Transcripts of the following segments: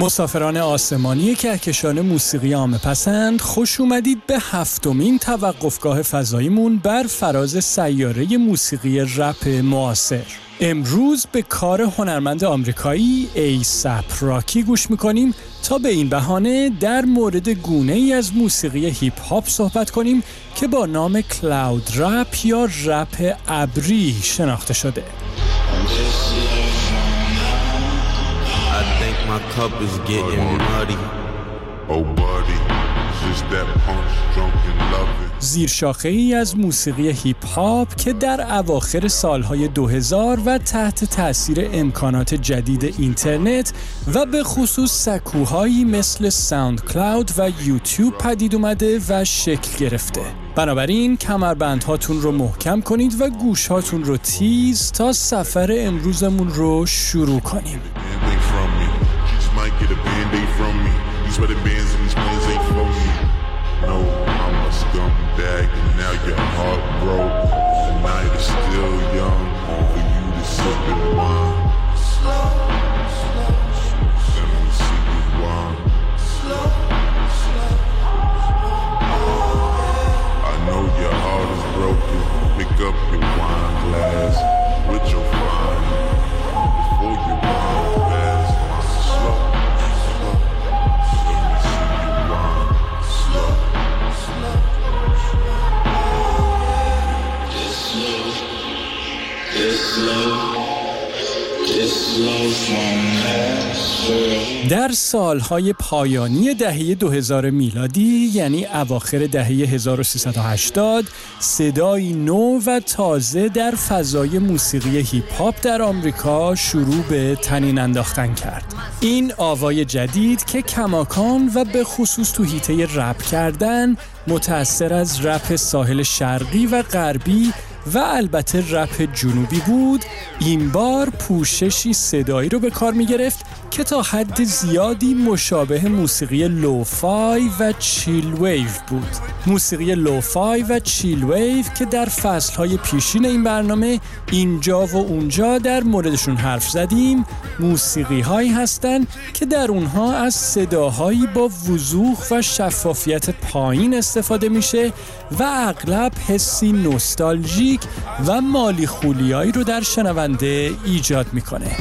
مسافران آسمانی کهکشان موسیقی عامه پسند خوش اومدید به هفتمین توقفگاه فضاییمون بر فراز سیاره موسیقی رپ معاصر. امروز به کار هنرمند آمریکایی ایسپ راکی گوش می‌کنیم تا به این بهانه در مورد گونه ای از موسیقی هیپ هاپ صحبت کنیم که با نام cloud rap یا رپ ابری شناخته شده. زیر شاخه ای از موسیقی هیپ هاپ که در اواخر سالهای 2000 و تحت تاثیر امکانات جدید اینترنت و به خصوص سکوهایی مثل ساوند کلاود و یوتیوب پدید اومده و شکل گرفته. بنابراین کمربندهاتون رو محکم کنید و گوشهاتون رو تیز تا سفر امروزمون رو شروع کنیم. These weather bands and these plans ain't for me. No, I'm a scumbag, and now your heart broke. And now you're still young for you to sip and wine. در سالهای پایانی دهه 2000 میلادی یعنی اواخر دهه 1380 صدایی نو و تازه در فضای موسیقی هیپ هاپ در آمریکا شروع به تنین انداختن کرد. این آوای جدید که کماکان و به خصوص تو هیته رپ کردن متأثر از رپ ساحل شرقی و غربی و البته رپ جنوبی بود. این بار پوششی صدایی رو به کار می گرفت که تا حد زیادی مشابه موسیقی لوفای و چیل ویو بود. موسیقی لوفای و چیل ویو که در فصلهای پیشین این برنامه اینجا و اونجا در موردشون حرف زدیم موسیقی هایی هستند که در اونها از صداهایی با وضوح و شفافیت پایین استفاده میشه و اغلب حسی نوستالژیک و مالی خولیایی رو در شنونده ایجاد می‌کنه.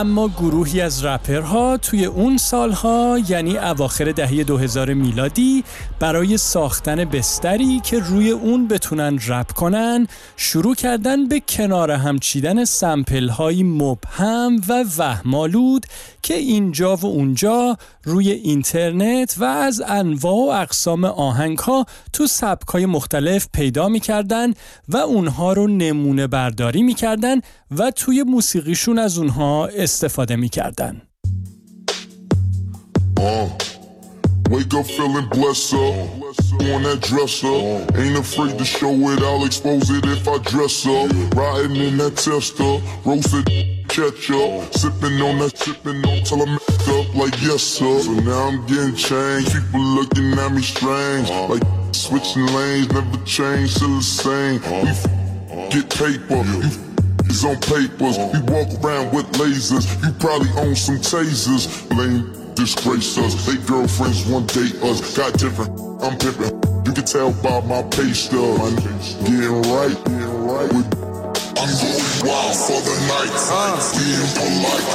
اما گروهی از رپرها توی اون سالها یعنی اواخر دهه 2000 میلادی برای ساختن بستری که روی اون بتونن رپ کنن شروع کردن به کنار هم چیدن سمپل های مبهم و وهمالود که اینجا و اونجا روی اینترنت و از انواع و اقسام آهنگ ها تو سبک های مختلف پیدا می‌کردن و اونها رو نمونه برداری می‌کردن و توی موسیقیشون از اونها استفاده میکردن. Wake up feeling blessed up. On that dresser. Ain't afraid to show it, I'll expose it if I dress up. Riding in that tester. Roasted catch up. Sipping on that, sipping on till I'm up like yes sir. So now I'm getting changed. People looking at me strange. Like switching lanes, never change, still the same. We get paper. You is on papers. We walk around with lasers. You probably own some tasers. Lame disgrace us. They girlfriends one date us. Got different. I'm pimping. You can tell by my pay stub. Getting right. Getting right. I'm going wild for the night. Uh. Being polite.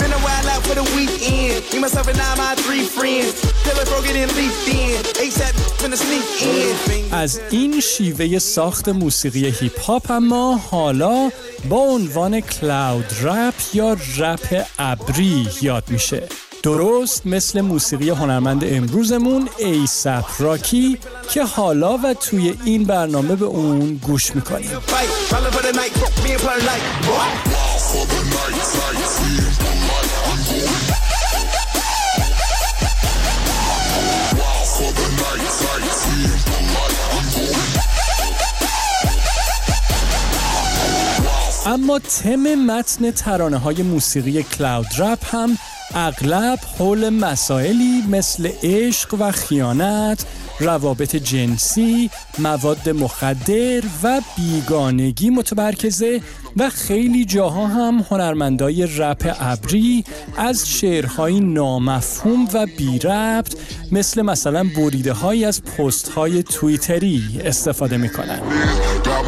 Been a while out for the weekend. Me, myself, and I, my three friends. Pillar broke it in leaf in. ASAP finna sneak in. از این شیوه ساخت موسیقی هیپ هاپ اما حالا با عنوان کلاود رپ یا رپ ابری یاد میشه درست مثل موسیقی هنرمند امروزمون ای راکی که حالا و توی این برنامه به اون گوش می‌کنیم. اما تم متن ترانه های موسیقی کلاود رپ هم اغلب حول مسائلی مثل عشق و خیانت، روابط جنسی، مواد مخدر و بیگانگی متمرکزه و خیلی جاها هم هنرمندای رپ ابری از شعرهای نامفهوم و بی ربط مثل مثلا بریده های از پست های تویتری استفاده می‌کنن.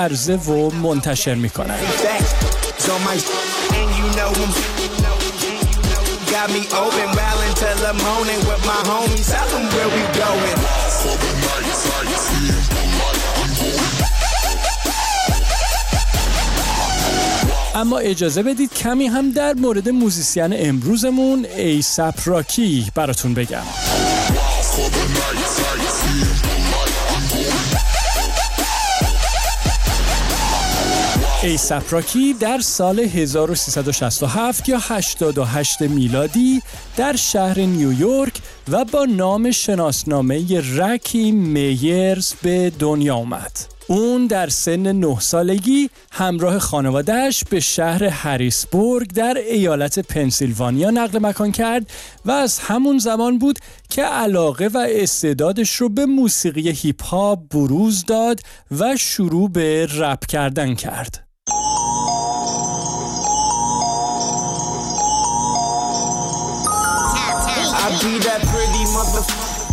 عرضه و منتشر می‌کنن. اما اجازه بدید کمی هم در مورد موزیسین امروزمون ای راکی براتون بگم. ای راکی در سال 1367 یا 88 میلادی در شهر نیویورک و با نام شناسنامه رکی میرز به دنیا آمد. اون در سن نه سالگی همراه خانوادهش به شهر هریسبورگ در ایالت پنسیلوانیا نقل مکان کرد و از همون زمان بود که علاقه و استعدادش رو به موسیقی هیپ هاپ بروز داد و شروع به رپ کردن کرد. Be that pretty motherfucker.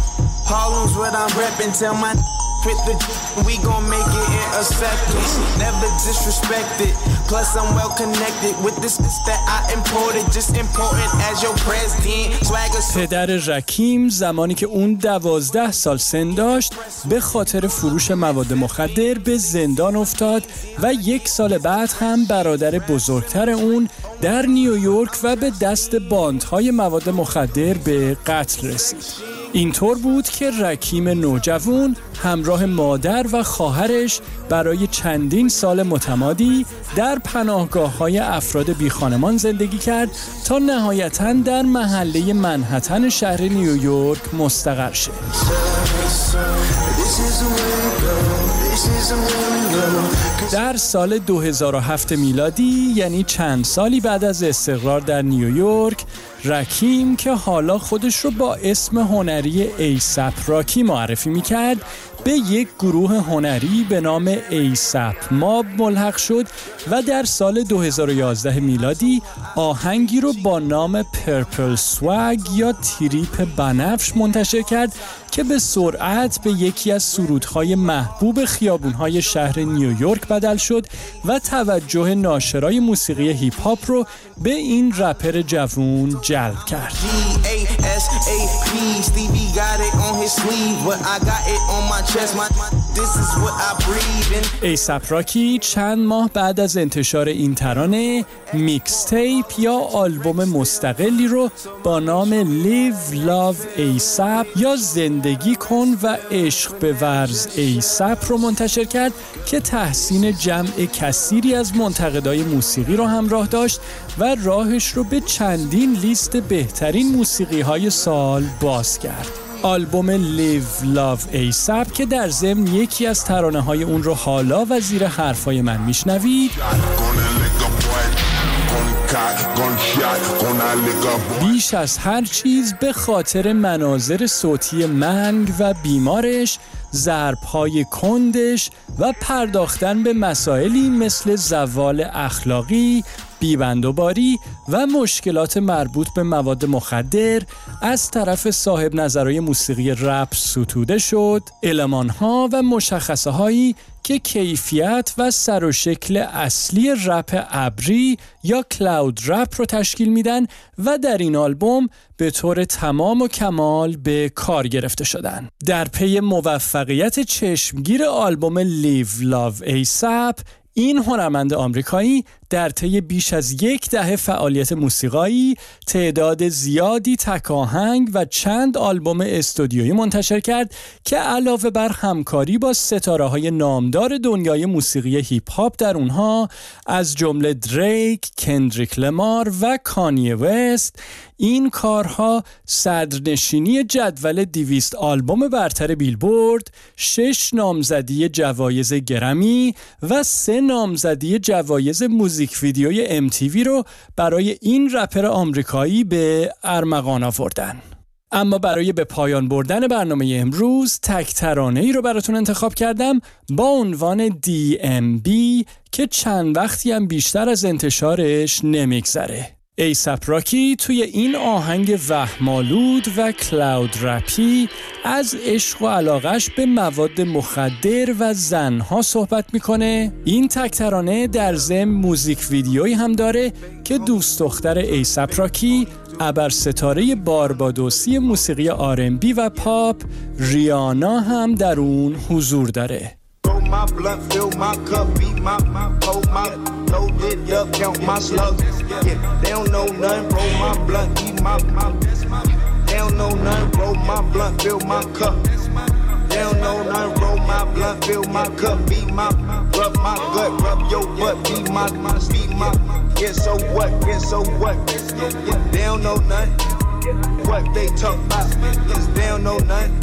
Harlem's what I'm reppin'. Tell my with the we gon' make it in a second. Never disrespected. Plus I'm well connected with this that I imported. Just important as your president. پدر رکیم زمانی که اون دوازده سال سن داشت به خاطر فروش مواد مخدر به زندان افتاد و یک سال بعد هم برادر بزرگتر اون در نیویورک و به دست باندهای مواد مخدر به قتل رسید. اینطور بود که رکیم نوجوان همراه مادر و خواهرش برای چندین سال متمادی در پناهگاه های افراد بیخانمان زندگی کرد تا نهایتا در محله منحتن شهر نیویورک مستقر شد. در سال 2007 میلادی یعنی چند سالی بعد از استقرار در نیویورک رکیم که حالا خودش رو با اسم هنری ایسپ راکی معرفی می‌کرد به یک گروه هنری به نام ایسپ ماب ملحق شد و در سال 2011 میلادی آهنگی رو با نام Purple Swag یا تریپ بنفش منتشر کرد که به سرعت به یکی از سرودهای محبوب خیابونهای شهر نیویورک بدل شد و توجه ناشرای موسیقی هیپ هاپ رو به این رپر جوون جلب کرد. ایسپ راکی چند ماه بعد از انتشار این ترانه mixtape یا آلبوم مستقلی رو با نام Live Love ASAP یا زندگی کن و عشق بورز ASAP رو منتشر کرد که تحسین جمع کثیری از منتقدای موسیقی رو همراه داشت و راهش رو به چندین لیست بهترین موسیقی های سال باز کرد. آلبوم Live Love ASAP که در ضمن یکی از ترانه های اون رو حالا و زیر حرفای من میشنوید. بیش از هر چیز به خاطر مناظر صوتی منگ و بیمارش ضربهای کندش و پرداختن به مسائلی مثل زوال اخلاقی، بیبندوباری و مشکلات مربوط به مواد مخدر از طرف صاحب نظرهای موسیقی رپ ستوده شد المانها و مشخصه هایی که کیفیت و سر و شکل اصلی رپ ابری یا کلاود رپ رو تشکیل میدن و در این آلبوم به طور تمام و کمال به کار گرفته شدن. در پی موفقیت چشمگیر آلبوم Live Love ASAP این هنرمند آمریکایی در طی بیش از یک دهه فعالیت موسیقایی تعداد زیادی تک‌آهنگ و چند آلبوم استودیویی منتشر کرد که علاوه بر همکاری با ستاره های نامدار دنیای موسیقی هیپ هاپ در اونها از جمله دریک، کندریک لمار و کانی وست این کارها صدرنشینی جدول دیویست آلبوم برتر بیلبورد، شش نامزدی جوایز گرمی و سه نامزدی جوایز موزیک ویدیوی MTV رو برای این رپر آمریکایی به ارمغان آوردن. اما برای به پایان بردن برنامه امروز تک ترانه ای رو براتون انتخاب کردم با عنوان DMB که چند وقتی هم بیشتر از انتشارش نمیگذره. ای راکی توی این آهنگ وهمالود و کلاود رپی از عشق و علاقش به مواد مخدر و زنها صحبت می‌کنه. این تکترانه در ضمن موزیک ویدیویی هم داره که دوست دختر ای راکی ابر ستاره باربادوسی موسیقی آرنبی و پاپ ریانا هم در اون حضور داره. My blunt, fill my cup, beat my, my, hold my, load it up, count my slugs. Yeah, they don't know nothing, roll my blunt, eat my, my, they don't know nothing, roll my blunt, fill my cup. They don't know nothing, roll my blunt, fill my cup, beat my, rub my gut, rub your butt, beat my, my, beat my, yeah, so what, yeah, so what, yeah, they don't know nothing. What they talk about, yes, they don't know nothing.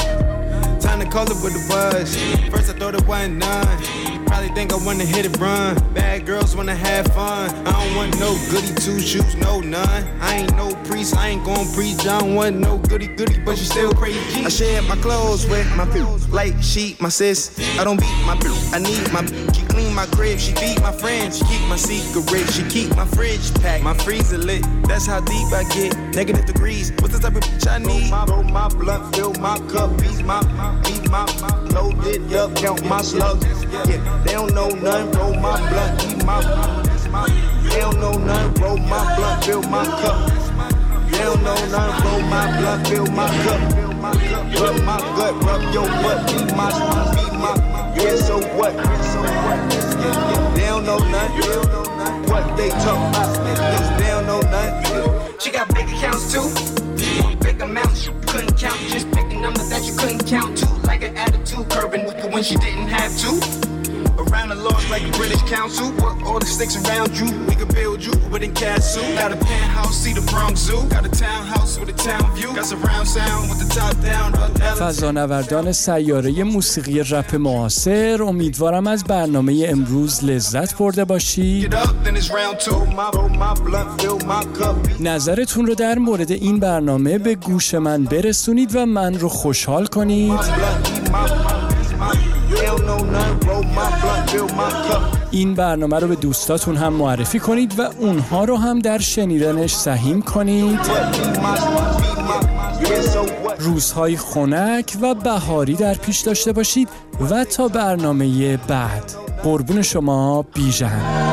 Time to call it with the buzz. First I thought it wasn't none. Probably think I wanna hit it run. Bad girls wanna have fun. I don't want no goody two shoes, no none. I ain't no priest, I ain't gon' preach. I don't want no goody goody, but you still crazy. I share my clothes with my people. Like she, my sis. I don't beat my people. I need my She clean my crib, she feed my friends. She keep my secret, she keep my fridge packed. My freezer lit. That's how deep I get. Negative degrees. What's the type of bitch I need? Roll my, roll my fill my cup, beat my beat my load it up, count my slugs. Yeah, they don't know nothing, roll my blunt, eat my They don't know nothing, roll my blunt, fill my cup. They don't know nothing, roll my blunt, fill my cup. Rub my gut, rub your butt, beat my, beat my. Yeah, so what? They don't know nothing. What they talk about? They don't know nothing. She got big accounts too. Big amounts you couldn't count. Just pick a number that you couldn't count to. An attitude curbing when she didn't have to. Around the laws like the British Council. Put all the sticks around you. We can build you with a castle. Got a penthouse, see the Bronx Zoo. Got a townhouse فضانوردان سیاره موسیقی رپ معاصر امیدوارم از برنامه امروز لذت برده باشید نظرتون رو در مورد این برنامه به گوش من برسونید و من رو خوشحال کنید. این برنامه رو به دوستاتون هم معرفی کنید و اونها رو هم در شنیدنش سهیم کنید. روزهای خنک و بهاری در پیش داشته باشید و تا برنامه بعد. قربون شما بیژن.